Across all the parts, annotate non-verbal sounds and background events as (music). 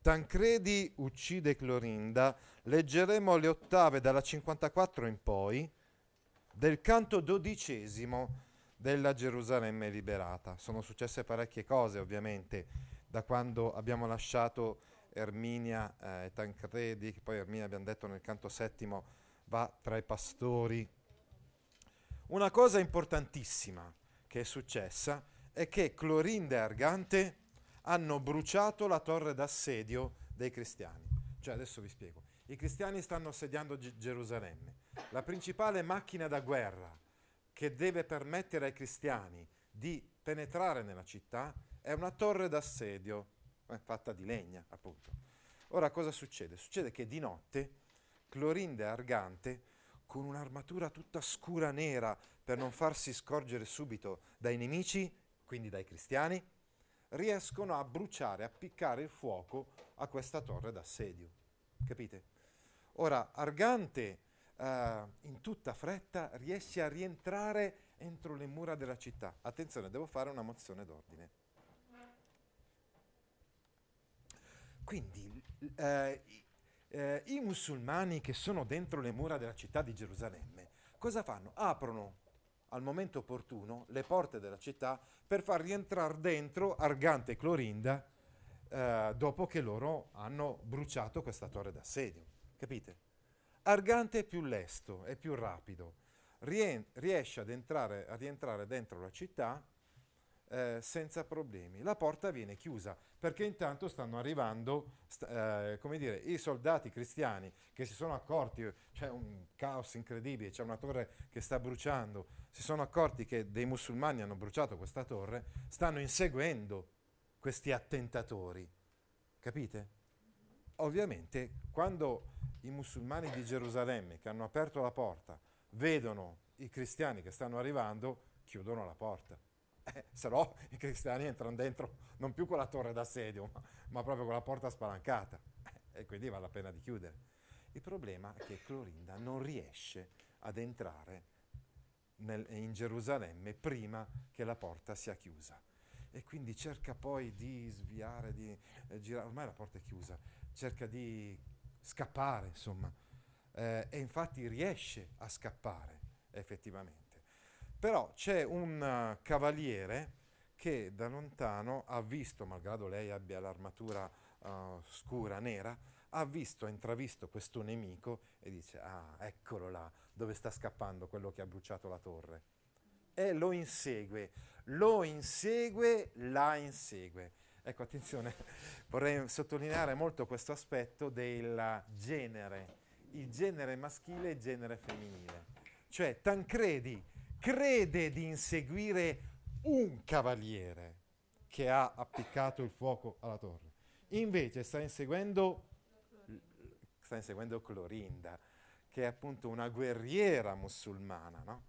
Tancredi uccide Clorinda, leggeremo le ottave dalla 54 in poi del canto dodicesimo della Gerusalemme liberata. Sono successe parecchie cose ovviamente da quando abbiamo lasciato Erminia eh, e Tancredi, che poi Erminia abbiamo detto nel canto settimo va tra i pastori. Una cosa importantissima che è successa è che Clorinda e Argante hanno bruciato la torre d'assedio dei cristiani. Cioè adesso vi spiego. I cristiani stanno assediando G- Gerusalemme. La principale macchina da guerra che deve permettere ai cristiani di penetrare nella città è una torre d'assedio eh, fatta di legna, appunto. Ora cosa succede? Succede che di notte Clorinda e Argante, con un'armatura tutta scura nera per non farsi scorgere subito dai nemici, quindi dai cristiani, riescono a bruciare, a piccare il fuoco a questa torre d'assedio. Capite? Ora, Argante eh, in tutta fretta riesce a rientrare entro le mura della città. Attenzione, devo fare una mozione d'ordine. Quindi eh, eh, i musulmani che sono dentro le mura della città di Gerusalemme cosa fanno? Aprono al momento opportuno le porte della città per far rientrare dentro Argante e Clorinda eh, dopo che loro hanno bruciato questa torre d'assedio. Capite? Argante è più lesto, è più rapido, Rien- riesce ad entrare, a rientrare dentro la città eh, senza problemi. La porta viene chiusa perché intanto stanno arrivando st- eh, come dire, i soldati cristiani che si sono accorti, c'è un caos incredibile, c'è una torre che sta bruciando, si sono accorti che dei musulmani hanno bruciato questa torre, stanno inseguendo questi attentatori. Capite? Ovviamente quando i musulmani di Gerusalemme che hanno aperto la porta vedono i cristiani che stanno arrivando, chiudono la porta. Eh, se no i cristiani entrano dentro non più con la torre d'assedio, ma, ma proprio con la porta spalancata. Eh, e quindi vale la pena di chiudere. Il problema è che Clorinda non riesce ad entrare nel, in Gerusalemme prima che la porta sia chiusa. E quindi cerca poi di sviare, di eh, girare, ormai la porta è chiusa, cerca di scappare, insomma. Eh, e infatti riesce a scappare, effettivamente. Però c'è un uh, cavaliere che da lontano ha visto, malgrado lei abbia l'armatura uh, scura, nera, ha visto, ha intravisto questo nemico e dice, ah, eccolo là, dove sta scappando quello che ha bruciato la torre. E lo insegue, lo insegue, la insegue. Ecco, attenzione, (laughs) vorrei sottolineare molto questo aspetto del genere, il genere maschile e il genere femminile. Cioè, Tancredi crede di inseguire un cavaliere che ha appiccato il fuoco alla torre. Invece sta inseguendo, sta inseguendo Clorinda, che è appunto una guerriera musulmana, no?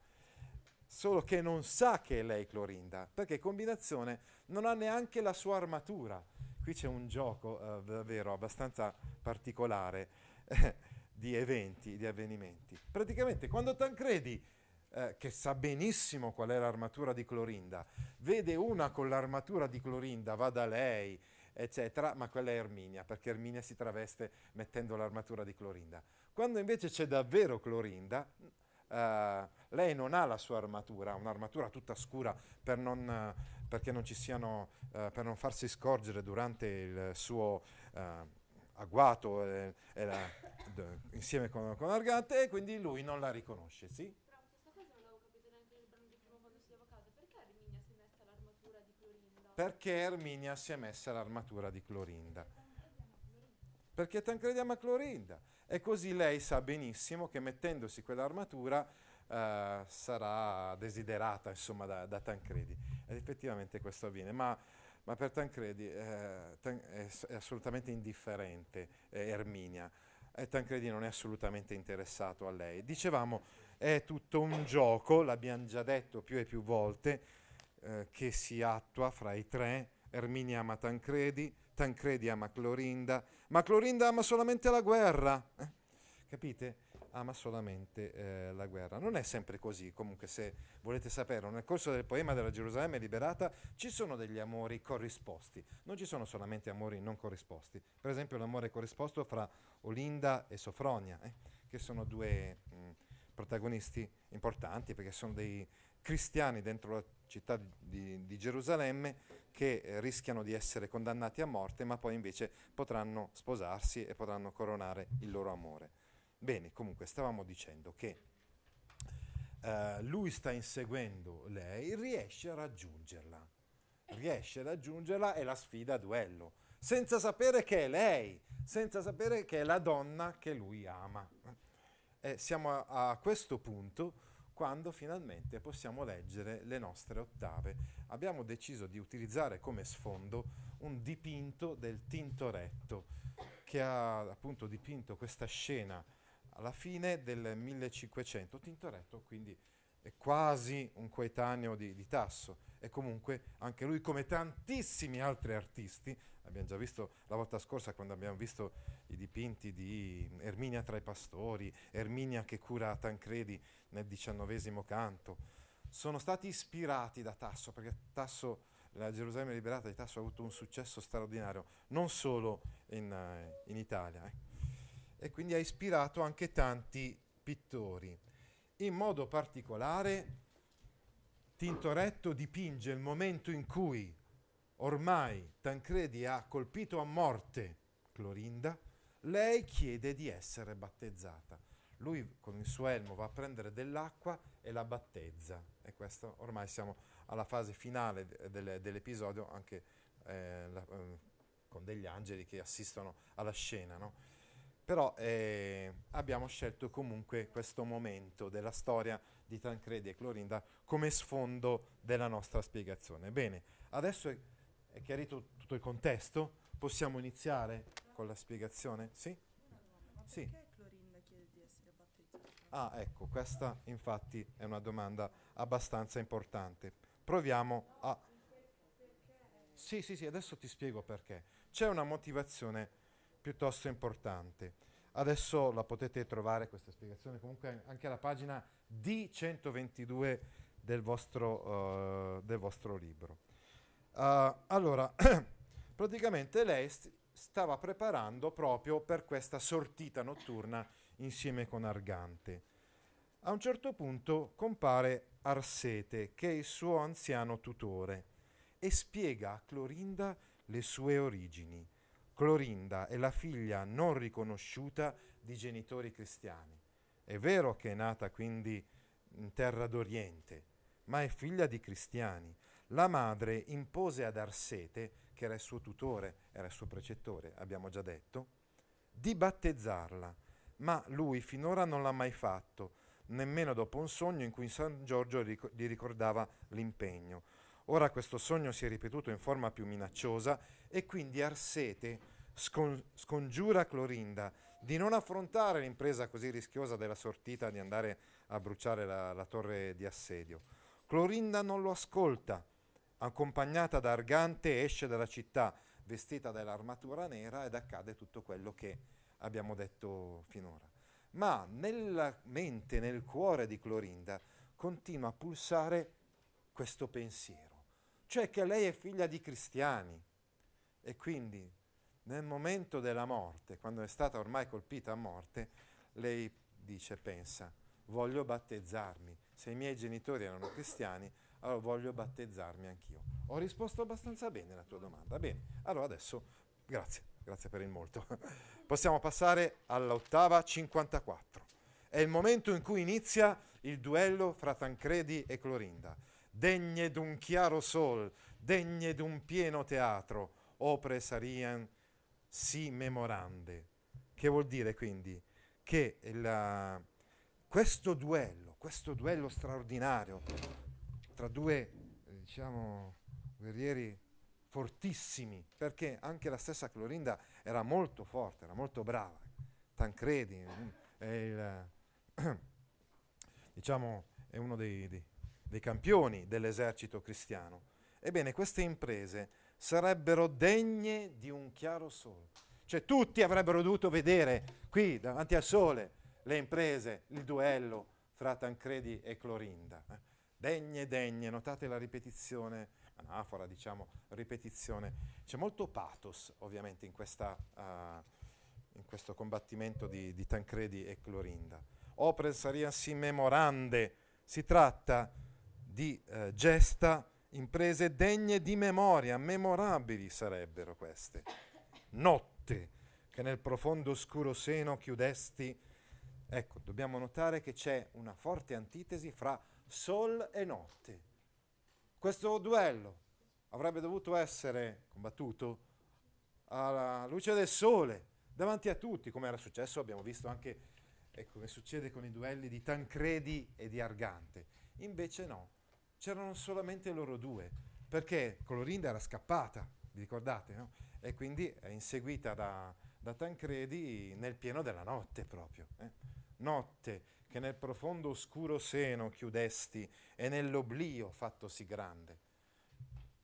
Solo che non sa che è lei Clorinda, perché combinazione non ha neanche la sua armatura. Qui c'è un gioco eh, davvero abbastanza particolare eh, (laughs) di eventi, di avvenimenti. Praticamente quando Tancredi eh, che sa benissimo qual è l'armatura di Clorinda, vede una con l'armatura di Clorinda, va da lei, eccetera, ma quella è Erminia, perché Erminia si traveste mettendo l'armatura di Clorinda. Quando invece c'è davvero Clorinda, Uh, lei non ha la sua armatura, un'armatura tutta scura per non, perché non ci siano, uh, per non farsi scorgere durante il suo agguato la, d- insieme con, con Argante e quindi lui non la riconosce, sì? Perché Erminia si è messa l'armatura di Clorinda? Perché Tancredi ama Clorinda. E così lei sa benissimo che mettendosi quell'armatura eh, sarà desiderata insomma, da, da, Tancredi. Ed effettivamente questo avviene. Ma, ma per Tancredi eh, è, è, assolutamente indifferente eh, Erminia. E Tancredi non è assolutamente interessato a lei. Dicevamo, è tutto un gioco, l'abbiamo già detto più e più volte, eh, che si attua fra i tre. Erminia ama Tancredi, Tancredi ama Clorinda, ma Clorinda ama solamente la guerra. Eh? Capite? ama solamente eh, la guerra. Non è sempre così, comunque se volete sapere, nel corso del poema della Gerusalemme liberata ci sono degli amori corrisposti, non ci sono solamente amori non corrisposti. Per esempio l'amore corrisposto fra Olinda e Sofronia, eh, che sono due mh, protagonisti importanti perché sono dei cristiani dentro la città di, di Gerusalemme che eh, rischiano di essere condannati a morte, ma poi invece potranno sposarsi e potranno coronare il loro amore. Bene, comunque stavamo dicendo che uh, lui sta inseguendo lei, riesce a raggiungerla, riesce a raggiungerla e la sfida a duello, senza sapere che è lei, senza sapere che è la donna che lui ama. E siamo a, a questo punto quando finalmente possiamo leggere le nostre ottave. Abbiamo deciso di utilizzare come sfondo un dipinto del Tintoretto che ha appunto dipinto questa scena alla fine del 1500. Tintoretto quindi è quasi un coetaneo di, di Tasso e comunque anche lui come tantissimi altri artisti, abbiamo già visto la volta scorsa quando abbiamo visto i dipinti di Erminia tra i pastori, Erminia che cura Tancredi nel diciannovesimo canto, sono stati ispirati da Tasso perché Tasso la Gerusalemme liberata di Tasso ha avuto un successo straordinario, non solo in, uh, in Italia. Eh e quindi ha ispirato anche tanti pittori. In modo particolare Tintoretto dipinge il momento in cui ormai Tancredi ha colpito a morte Clorinda, lei chiede di essere battezzata. Lui con il suo elmo va a prendere dell'acqua e la battezza. E questo ormai siamo alla fase finale de- dell'episodio, anche eh, la, eh, con degli angeli che assistono alla scena. No? Però eh, abbiamo scelto comunque questo momento della storia di Tancredi e Clorinda come sfondo della nostra spiegazione. Bene, adesso è chiarito tutto il contesto, possiamo iniziare con la spiegazione? Sì? Sì. perché Clorinda chiede di essere battezzata? Ah, ecco, questa infatti è una domanda abbastanza importante. Proviamo a... Sì, sì, sì, adesso ti spiego perché. C'è una motivazione piuttosto importante. Adesso la potete trovare questa spiegazione comunque anche alla pagina D122 del vostro, uh, del vostro libro. Uh, allora, (clears throat) praticamente lei st- stava preparando proprio per questa sortita notturna insieme con Argante. A un certo punto compare Arsete, che è il suo anziano tutore, e spiega a Clorinda le sue origini Clorinda è la figlia non riconosciuta di genitori cristiani. È vero che è nata quindi in terra d'Oriente, ma è figlia di cristiani. La madre impose ad Arsete, che era il suo tutore, era il suo precettore, abbiamo già detto, di battezzarla, ma lui finora non l'ha mai fatto, nemmeno dopo un sogno in cui San Giorgio gli ricordava l'impegno. Ora questo sogno si è ripetuto in forma più minacciosa e quindi Arsete scon- scongiura Clorinda di non affrontare l'impresa così rischiosa della sortita di andare a bruciare la, la torre di assedio. Clorinda non lo ascolta, accompagnata da Argante esce dalla città vestita dell'armatura nera ed accade tutto quello che abbiamo detto finora. Ma nella mente, nel cuore di Clorinda, continua a pulsare questo pensiero, cioè che lei è figlia di cristiani e quindi nel momento della morte, quando è stata ormai colpita a morte, lei dice, pensa, voglio battezzarmi. Se i miei genitori erano cristiani, allora voglio battezzarmi anch'io. Ho risposto abbastanza bene alla tua domanda. Bene, allora adesso, grazie, grazie per il molto. (laughs) Possiamo passare all'ottava 54. È il momento in cui inizia il duello fra Tancredi e Clorinda. Degne d'un chiaro sol, degne d'un pieno teatro, opre sarian si memorande, che vuol dire quindi che la, questo duello, questo duello straordinario tra due, diciamo, guerrieri fortissimi, perché anche la stessa Clorinda era molto forte, era molto brava. Tancredi è, il, (coughs) diciamo, è uno dei, dei, dei campioni dell'esercito cristiano. Ebbene, queste imprese sarebbero degne di un chiaro sole. Cioè tutti avrebbero dovuto vedere qui davanti al sole le imprese, il duello fra Tancredi e Clorinda. Degne, degne, notate la ripetizione, anafora diciamo, ripetizione. C'è molto pathos ovviamente in, questa, uh, in questo combattimento di, di, Tancredi e Clorinda. Opres sarias in memorande, si tratta di uh, gesta, imprese degne di memoria, memorabili sarebbero queste. Notte che nel profondo oscuro seno chiudesti. Ecco, dobbiamo notare che c'è una forte antitesi fra sol e notte. Questo duello avrebbe dovuto essere combattuto alla luce del sole, davanti a tutti, come era successo, abbiamo visto anche e come succede con i duelli di Tancredi e di Argante. Invece no, c'erano solamente loro due, perché Colorinda era scappata, vi ricordate, no? E quindi è inseguita da, da Tancredi nel pieno della notte proprio. Eh? Notte che nel profondo oscuro seno chiudesti e nell'oblio fattosi grande.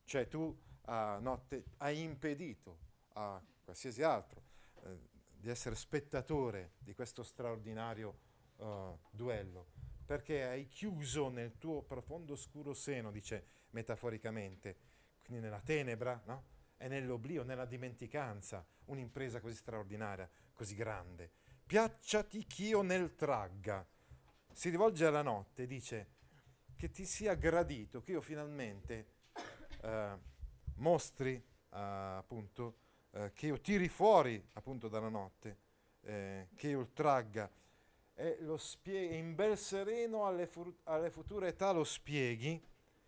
Cioè tu a notte hai impedito a qualsiasi altro eh, di essere spettatore di questo straordinario uh, duello, perché hai chiuso nel tuo profondo oscuro seno, dice metaforicamente, quindi nella tenebra, no? e nell'oblio, nella dimenticanza, un'impresa così straordinaria, così grande. Piacciati ch'io nel tragga. Si rivolge alla notte e dice che ti sia gradito, che io finalmente eh, mostri eh, appunto, eh, che io tiri fuori appunto dalla notte, eh, che io tragga e lo spieghi in bel sereno alle, fu- alle future età lo spieghi,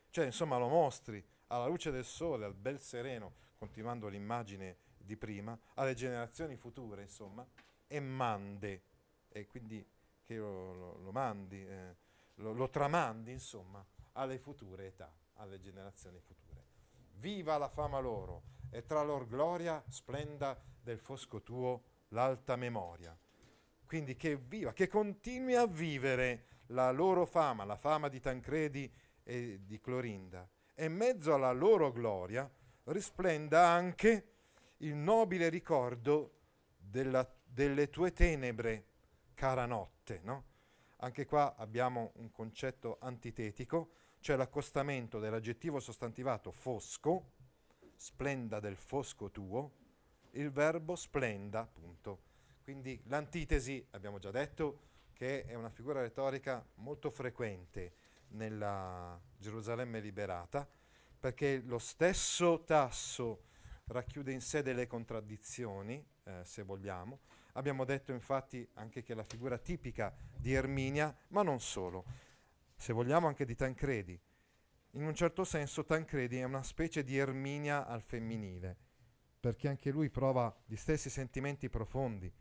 cioè insomma lo mostri alla luce del sole, al bel sereno, continuando l'immagine di prima, alle generazioni future, insomma, e mande, e quindi che lo, lo, lo mandi, eh, lo, lo tramandi, insomma, alle future età, alle generazioni future. Viva la fama loro, e tra lor gloria splenda del fosco tuo l'alta memoria. Quindi che viva, che continui a vivere la loro fama, la fama di Tancredi e di Clorinda, e in mezzo alla loro gloria risplenda anche il nobile ricordo della, delle tue tenebre, cara notte. No? Anche qua abbiamo un concetto antitetico, cioè l'accostamento dell'aggettivo sostantivato fosco, splenda del fosco tuo, il verbo splenda, appunto. Quindi l'antitesi, abbiamo già detto, che è una figura retorica molto frequente nella Gerusalemme liberata, perché lo stesso tasso racchiude in sé delle contraddizioni, eh, se vogliamo. Abbiamo detto infatti anche che la figura tipica di Erminia, ma non solo, se vogliamo anche di Tancredi. In un certo senso Tancredi è una specie di Erminia al femminile, perché anche lui prova gli stessi sentimenti profondi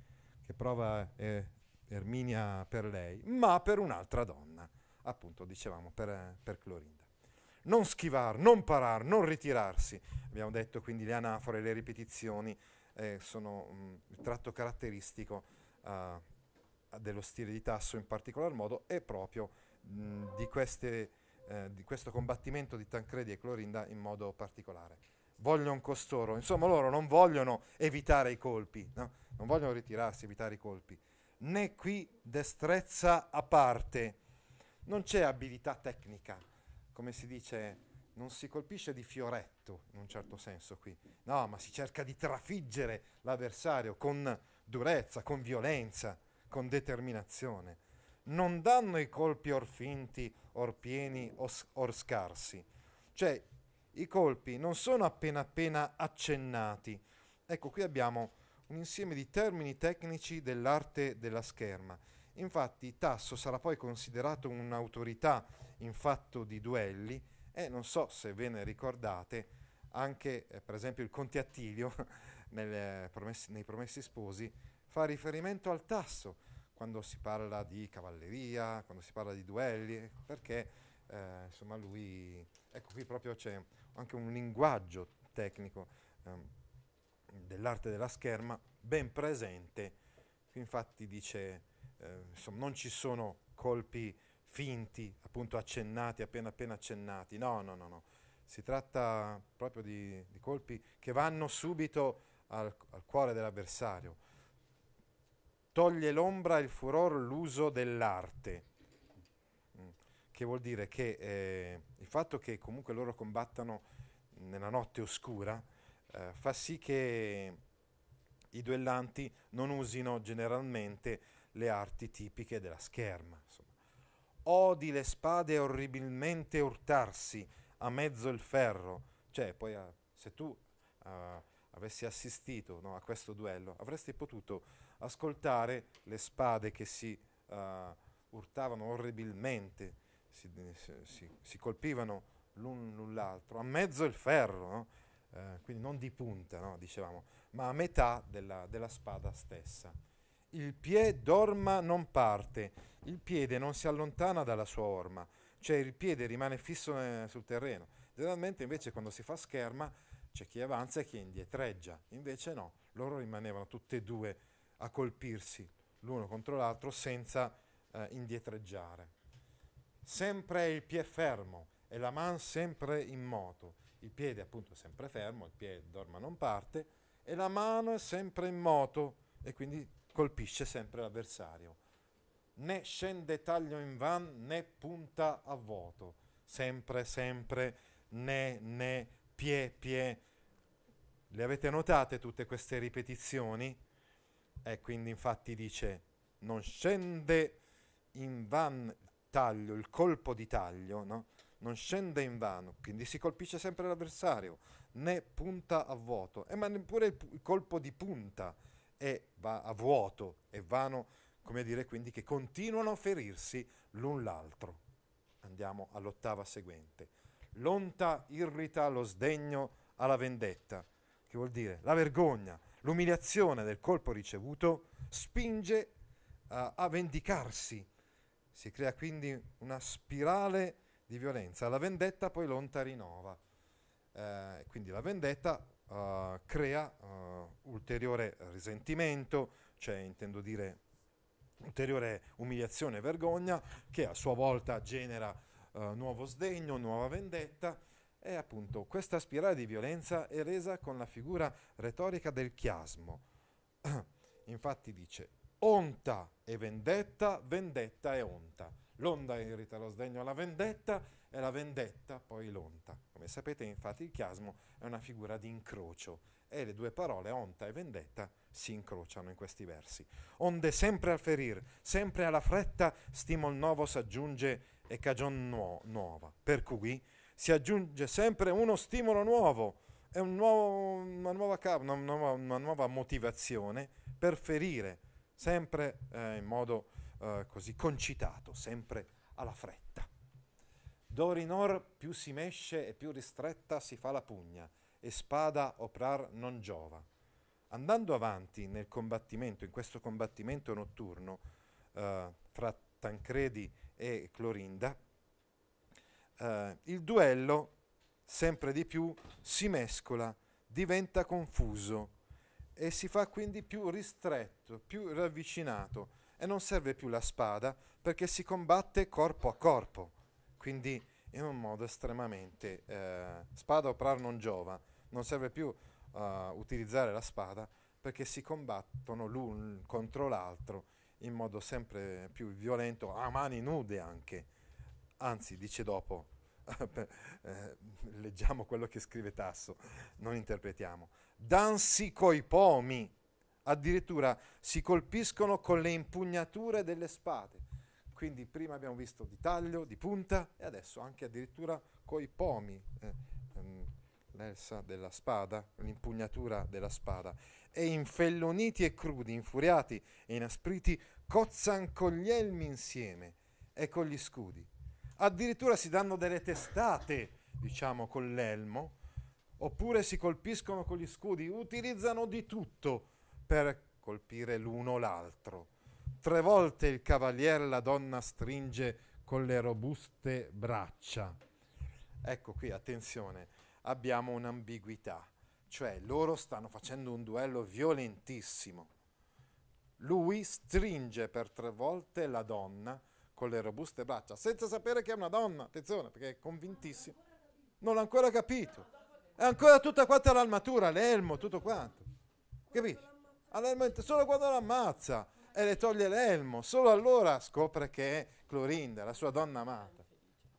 che prova eh, Erminia per lei, ma per un'altra donna, appunto dicevamo per, per Clorinda non schivare, non parare, non ritirarsi. Abbiamo detto quindi le anafore, le ripetizioni eh, sono um, il tratto caratteristico uh, dello stile di Tasso in particolar modo e proprio mh, di, queste, eh, di, questo combattimento di Tancredi e Clorinda in modo particolare. Vogliono costoro, insomma loro non vogliono evitare i colpi, no? non vogliono ritirarsi, evitare i colpi. Né qui destrezza a parte, non c'è abilità tecnica come si dice, non si colpisce di fioretto in un certo senso qui, no, ma si cerca di trafiggere l'avversario con durezza, con violenza, con determinazione. Non danno i colpi or finti, or pieni, or scarsi. Cioè, i colpi non sono appena appena accennati. Ecco, qui abbiamo un insieme di termini tecnici dell'arte della scherma. Infatti Tasso sarà poi considerato un'autorità in fatto di duelli e non so se ve ne ricordate anche eh, per esempio il Conte Attilio (laughs) promessi, nei Promessi Sposi fa riferimento al tasso quando si parla di cavalleria, quando si parla di duelli, perché eh, insomma lui, ecco qui proprio c'è anche un linguaggio tecnico ehm, dell'arte della scherma ben presente, qui infatti dice eh, insomma non ci sono colpi finti, appunto accennati, appena appena accennati. No, no, no, no. Si tratta proprio di, di colpi che vanno subito al, al cuore dell'avversario. toglie l'ombra, il furor, l'uso dell'arte. Mm. Che vuol dire che eh, il fatto che comunque loro combattano nella notte oscura eh, fa sì che i duellanti non usino generalmente le arti tipiche della scherma. Insomma. Odi le spade orribilmente urtarsi a mezzo il ferro. Cioè, poi uh, se tu uh, avessi assistito no, a questo duello, avresti potuto ascoltare le spade che si uh, urtavano orribilmente, si, si, si colpivano l'un l'altro, a mezzo il ferro, no? eh, quindi non di punta, no? dicevamo, ma a metà della, della spada stessa. Il piede dorma non parte, il piede non si allontana dalla sua orma, cioè il piede rimane fisso eh, sul terreno. Generalmente invece quando si fa scherma c'è chi avanza e chi indietreggia, invece no, loro rimanevano tutte e due a colpirsi l'uno contro l'altro senza eh, indietreggiare. Sempre il piede fermo e la man sempre in moto, il piede appunto sempre fermo, il piede dorma non parte e la mano è sempre in moto e quindi colpisce sempre l'avversario. Né scende taglio in van né punta a vuoto, sempre, sempre, né, né, pie, pie. Le avete notate tutte queste ripetizioni? E quindi infatti dice non scende in van taglio, il colpo di taglio, no? non scende in vano, quindi si colpisce sempre l'avversario, né punta a vuoto, e ma neppure il, il colpo di punta è, va a vuoto, è vano, come dire quindi che continuano a ferirsi l'un l'altro. Andiamo all'ottava seguente. L'onta irrita lo sdegno alla vendetta, che vuol dire la vergogna, l'umiliazione del colpo ricevuto spinge uh, a vendicarsi. Si crea quindi una spirale di violenza. La vendetta poi l'onta rinnova. Eh, quindi la vendetta uh, crea uh, ulteriore risentimento, cioè intendo dire ulteriore umiliazione e vergogna, che a sua volta genera uh, nuovo sdegno, nuova vendetta. E appunto questa spirale di violenza è resa con la figura retorica del chiasmo. (clears throat) Infatti dice onta e vendetta, vendetta e onta. L'onda irrita lo sdegno alla vendetta e la vendetta poi l'onta. Come sapete infatti il chiasmo è una figura di incrocio e le due parole onta e vendetta si incrociano in questi versi. Onde sempre al ferir, sempre alla fretta, stimol nuovo s'aggiunge e cagion nuo- nuova. Per cui si aggiunge sempre uno stimolo nuovo e un nuovo, una, nuova, una, nuova, una, nuova, motivazione per ferire, sempre eh, in modo eh, così concitato, sempre alla fretta. D'orinor più si mesce e più ristretta si fa la pugna, e spada oprar non giova. Andando avanti nel combattimento, in questo combattimento notturno eh, fra Tancredi e Clorinda, eh, il duello sempre di più si mescola, diventa confuso e si fa quindi più ristretto, più ravvicinato e non serve più la spada perché si combatte corpo a corpo, quindi in un modo estremamente eh, spada oprar non giova, non serve più uh, utilizzare la spada perché si combattono l'un contro l'altro in modo sempre più violento, a mani nude anche. Anzi, dice dopo, (laughs) eh, leggiamo quello che scrive Tasso, non interpretiamo. Dansi coi pomi, addirittura si colpiscono con le impugnature delle spade. Quindi prima abbiamo visto di taglio, di punta e adesso anche addirittura coi pomi, eh, ehm, l'elsa della spada, l'impugnatura della spada. E infelloniti e crudi, infuriati e inaspriti, cozzan con gli elmi insieme e con gli scudi. Addirittura si danno delle testate, diciamo, con l'elmo, oppure si colpiscono con gli scudi, utilizzano di tutto per colpire l'uno l'altro. Tre volte il cavaliere la donna stringe con le robuste braccia. Ecco qui, attenzione, abbiamo un'ambiguità, cioè loro stanno facendo un duello violentissimo. Lui stringe per tre volte la donna con le robuste braccia, senza sapere che è una donna, attenzione, perché è convintissimo. Non l'ha ancora capito. È ancora tutta quanta l'armatura, l'elmo, tutto quanto. Allora, solo quando l'ammazza. E le toglie l'elmo. Solo allora scopre che è Clorinda, la sua donna amata.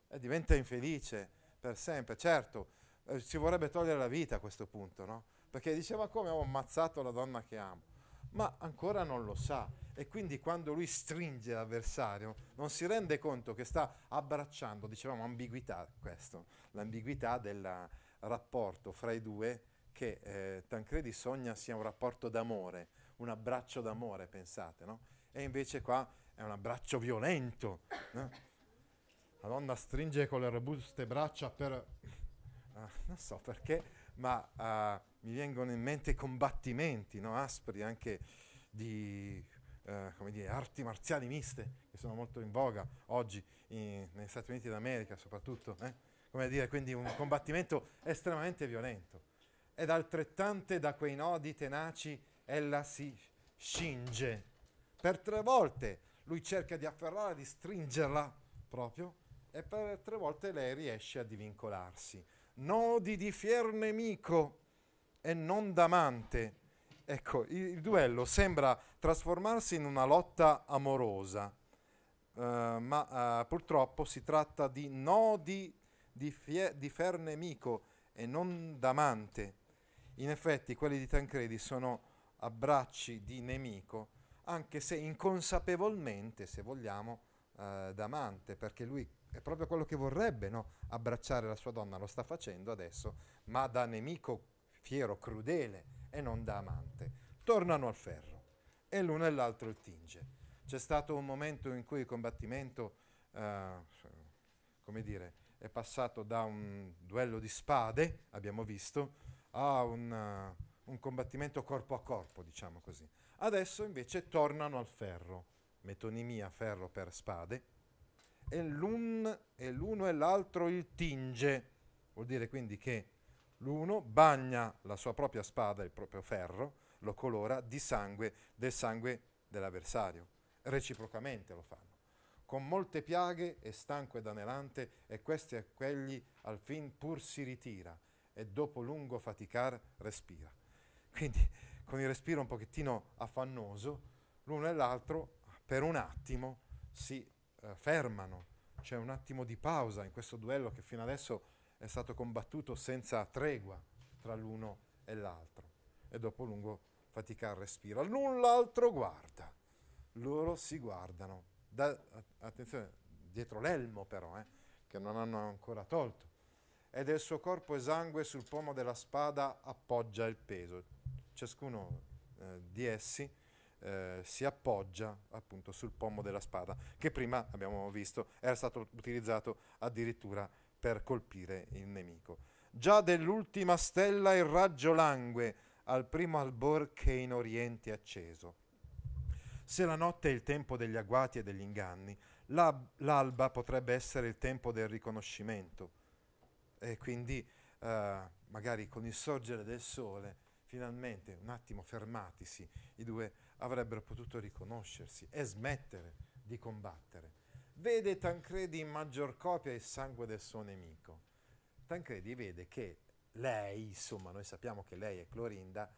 E diventa infelice per sempre. Certo, eh, si vorrebbe togliere la vita a questo punto, no? Perché diceva come ho ammazzato la donna che amo. Ma ancora non lo sa. E quindi quando lui stringe l'avversario non si rende conto che sta abbracciando, dicevamo ambiguità questo, l'ambiguità del rapporto fra i due che eh, Tancredi sogna sia un rapporto d'amore, un abbraccio d'amore, pensate, no? E invece qua è un abbraccio violento. No? La donna stringe con le robuste braccia per... Uh, non so perché, ma uh, mi vengono in mente combattimenti no? aspri anche di uh, come dire, arti marziali miste, che sono molto in voga oggi in, negli Stati Uniti d'America soprattutto. Eh? Come dire, quindi un combattimento estremamente violento. Ed altrettante da quei nodi tenaci ella si scinge. Per tre volte lui cerca di afferrarla, di stringerla proprio, e per tre volte lei riesce a divincolarsi. Nodi di fier nemico e non d'amante. Ecco, il, duello sembra trasformarsi in una lotta amorosa, uh, ma uh, purtroppo si tratta di nodi di, fie- di fer nemico e non d'amante. In effetti quelli di Tancredi sono abbracci di nemico, anche se inconsapevolmente, se vogliamo, uh, d'amante, perché lui è proprio quello che vorrebbe, no? abbracciare la sua donna, lo sta facendo adesso, ma da nemico fiero, crudele e non da amante. Tornano al ferro e l'uno e l'altro il tinge. C'è stato un momento in cui il combattimento, eh, come dire, è passato da un duello di spade, abbiamo visto, a un, un combattimento corpo a corpo, diciamo così. Adesso invece tornano al ferro, metonimia ferro per spade, e, l'un, e l'uno e l'altro il tinge, vuol dire quindi che l'uno bagna la sua propria spada, il proprio ferro, lo colora di sangue, del sangue dell'avversario. Reciprocamente lo fanno. Con molte piaghe è stanco ed anelante e questi e quelli al fin pur si ritira e dopo lungo faticar respira. Quindi con il respiro un pochettino affannoso, l'uno e l'altro per un attimo si eh, fermano, c'è un attimo di pausa in questo duello che fino adesso è stato combattuto senza tregua tra l'uno e l'altro. E dopo lungo fatica al respiro, null'altro guarda. Loro si guardano, da, attenzione, dietro l'elmo però, eh, che non hanno ancora tolto. E del suo corpo esangue sul pomo della spada appoggia il peso. Ciascuno eh, di essi eh, si appoggia appunto sul pomo della spada, che prima abbiamo visto era stato utilizzato addirittura per colpire il nemico. Già dell'ultima stella il raggio langue al primo albor che in oriente è acceso. Se la notte è il tempo degli agguati e degli inganni, la, l'alba potrebbe essere il tempo del riconoscimento. E quindi eh, magari con il sorgere del sole, finalmente, un attimo fermatisi, i due avrebbero potuto riconoscersi e smettere di combattere. Vede Tancredi in maggior copia il sangue del suo nemico. Tancredi vede che lei, insomma, noi sappiamo che lei è Clorinda,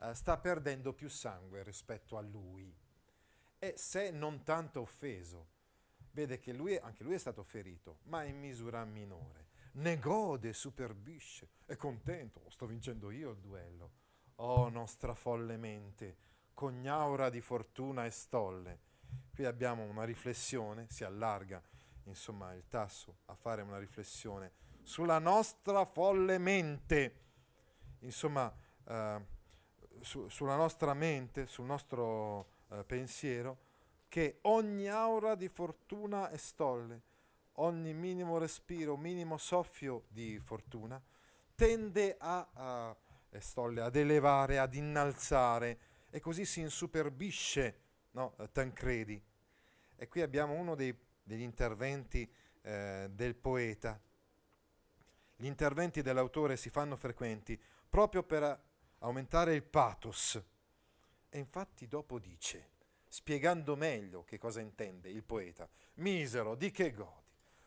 eh, sta perdendo più sangue rispetto a lui. E se non tanto offeso, vede che lui, anche lui è stato ferito, ma in misura minore. Ne gode, superbisce, è contento, sto vincendo io il duello. Oh, nostra folle mente, cognaura di fortuna e stolle. Qui abbiamo una riflessione, si allarga insomma il tasso a fare una riflessione sulla nostra folle mente, insomma eh, su, sulla nostra mente, sul nostro eh, pensiero, che ogni aura di fortuna e stolle, ogni minimo respiro, minimo soffio di fortuna, tende a, a, stolle, ad elevare, ad innalzare, e così si insuperbisce no, Tancredi. E qui abbiamo uno dei, degli interventi eh, del poeta. Gli interventi dell'autore si fanno frequenti proprio per aumentare il pathos. E infatti dopo dice, spiegando meglio che cosa intende il poeta, misero, di che godi?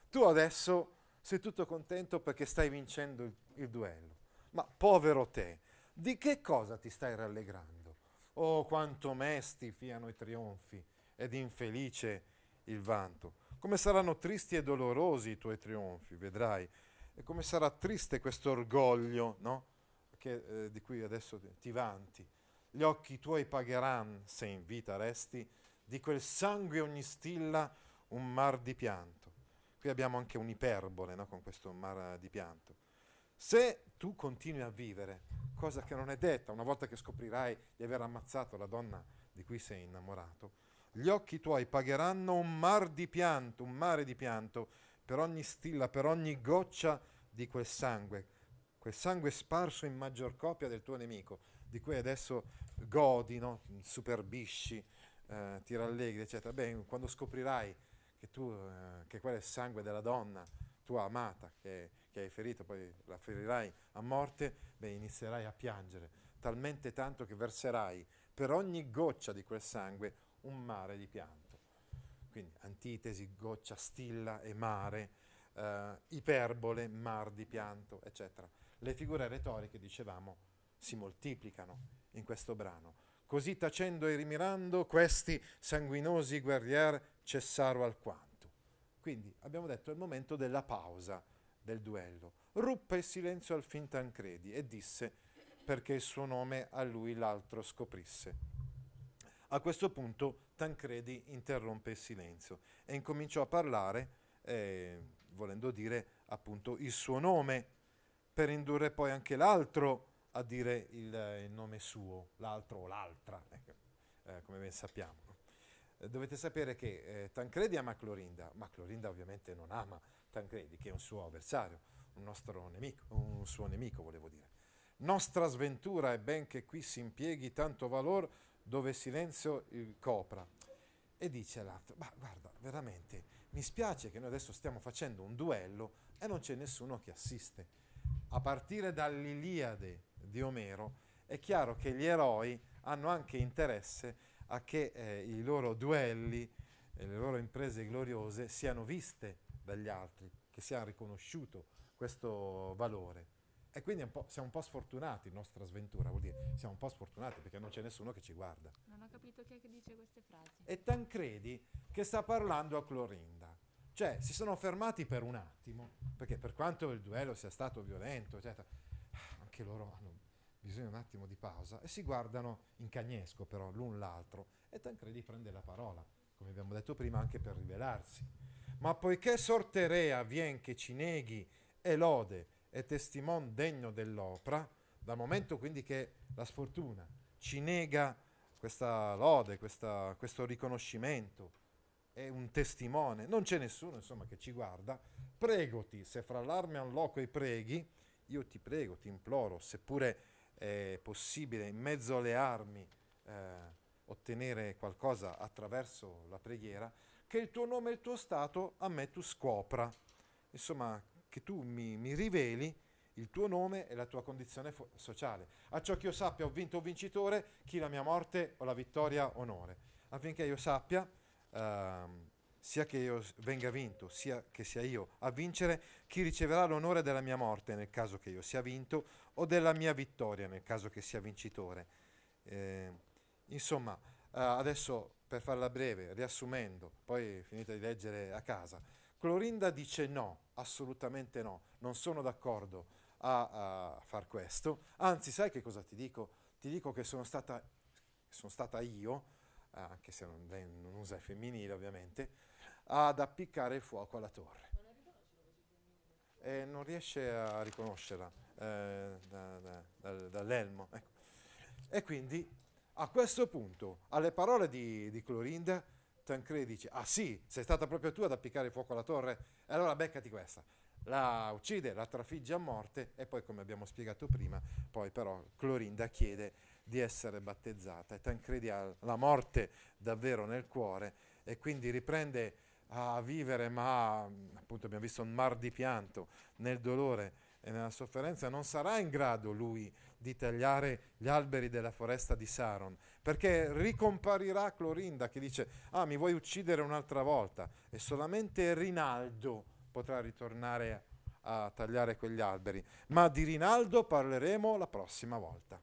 Tu adesso sei tutto contento perché stai vincendo il, il duello, ma povero te, di che cosa ti stai rallegrando? Oh, quanto mesti fiano i trionfi ed infelice il vanto. Come saranno tristi e dolorosi i tuoi trionfi, vedrai. E come sarà triste questo orgoglio, no? Che, eh, di cui adesso ti vanti. Gli occhi tuoi pagheranno, se in vita resti, di quel sangue ogni stilla un mar di pianto. Qui abbiamo anche un'iperbole no? con questo mar di pianto. Se tu continui a vivere, cosa che non è detta, una volta che scoprirai di aver ammazzato la donna di cui sei innamorato, gli occhi tuoi pagheranno un mar di pianto, un mare di pianto, per ogni stilla, per ogni goccia di quel sangue, quel sangue sparso in maggior copia del tuo nemico, di cui adesso godi, no? superbisci, eh, ti rallegri, eccetera. Beh, quando scoprirai che, tu, eh, che quello è il sangue della donna, tua amata, che, che, hai ferito, poi la ferirai a morte, beh, inizierai a piangere, talmente tanto che verserai per ogni goccia di quel sangue un mare di pianto. Quindi antitesi, goccia, stilla e mare, eh, iperbole, mar di pianto, eccetera. Le figure retoriche, dicevamo, si moltiplicano in questo brano. Così tacendo e rimirando, questi sanguinosi guerrier cessarono alquanto. Quindi abbiamo detto è il momento della pausa del duello. Ruppe il silenzio al fin Tancredi e disse perché il suo nome a lui l'altro scoprisse. A questo punto Tancredi interrompe il silenzio e incominciò a parlare, eh, volendo dire appunto il suo nome, per indurre poi anche l'altro a dire il, il nome suo, l'altro o l'altra, ecco, eh, come ben sappiamo. Eh, dovete sapere che eh, Tancredi ama Clorinda, ma Clorinda ovviamente non ama Tancredi, che è un suo avversario, un nostro nemico, un suo nemico volevo dire. Nostra sventura è ben che qui si impieghi tanto valor dove silenzio il copra. E dice l'altro, ma guarda, veramente, mi spiace che noi adesso stiamo facendo un duello e non c'è nessuno che assiste. A partire dall'Iliade di Omero, è chiaro che gli eroi hanno anche interesse a che eh, i loro duelli e le loro imprese gloriose siano viste dagli altri, che sia riconosciuto questo valore. E quindi un siamo un po' sfortunati, nostra sventura, vuol dire siamo un po' sfortunati perché non c'è nessuno che ci guarda. Non ho capito chi è che dice queste frasi. E Tancredi che sta parlando a Clorinda. Cioè, si sono fermati per un attimo, perché per quanto il duello sia stato violento, eccetera, anche loro hanno bisogno un attimo di pausa e si guardano in cagnesco però l'un l'altro e Tancredi prende la parola, come abbiamo detto prima, anche per rivelarsi. Ma poiché sorte rea vien che ci neghi e lode e testimon degno dell'opera, dal momento quindi che la sfortuna ci nega questa lode, questa, questo riconoscimento, è un testimone, non c'è nessuno insomma che ci guarda, pregoti, se fra l'arme un loco e preghi, io ti prego, ti imploro, seppure è possibile in mezzo alle armi eh, ottenere qualcosa attraverso la preghiera, che il tuo nome e il tuo stato a me tu scopra. Insomma, che tu mi, mi riveli il tuo nome e la tua condizione fo- sociale. A ciò che io sappia, ho vinto o vincitore, chi la mia morte o la vittoria onore. Affinché io sappia, ehm, sia che io venga vinto, sia che sia io a vincere, chi riceverà l'onore della mia morte nel caso che io sia vinto o della mia vittoria nel caso che sia vincitore. Eh, insomma, eh, adesso per farla breve, riassumendo, poi finite di leggere a casa, Clorinda dice no, assolutamente no, non sono d'accordo a, a far questo, anzi sai che cosa ti dico? Ti dico che sono stata, sono stata io, eh, anche se non, lei non usa il femminile ovviamente, ad appiccare il fuoco alla torre. E non riesce a riconoscerla eh, da, da, da, dall'elmo. Ecco. E quindi a questo punto, alle parole di, di Clorinda, Tancredi dice, ah sì, sei stata proprio tu ad appiccare fuoco alla torre? E allora beccati questa. La uccide, la trafigge a morte e poi, come abbiamo spiegato prima, poi però Clorinda chiede di essere battezzata e Tancredi ha la morte davvero nel cuore e quindi riprende a vivere, ma appunto abbiamo visto un mar di pianto nel dolore e nella sofferenza, non sarà in grado lui di tagliare gli alberi della foresta di Saron, perché ricomparirà Clorinda che dice, ah mi vuoi uccidere un'altra volta, e solamente Rinaldo potrà ritornare a tagliare quegli alberi. Ma di Rinaldo parleremo la prossima volta.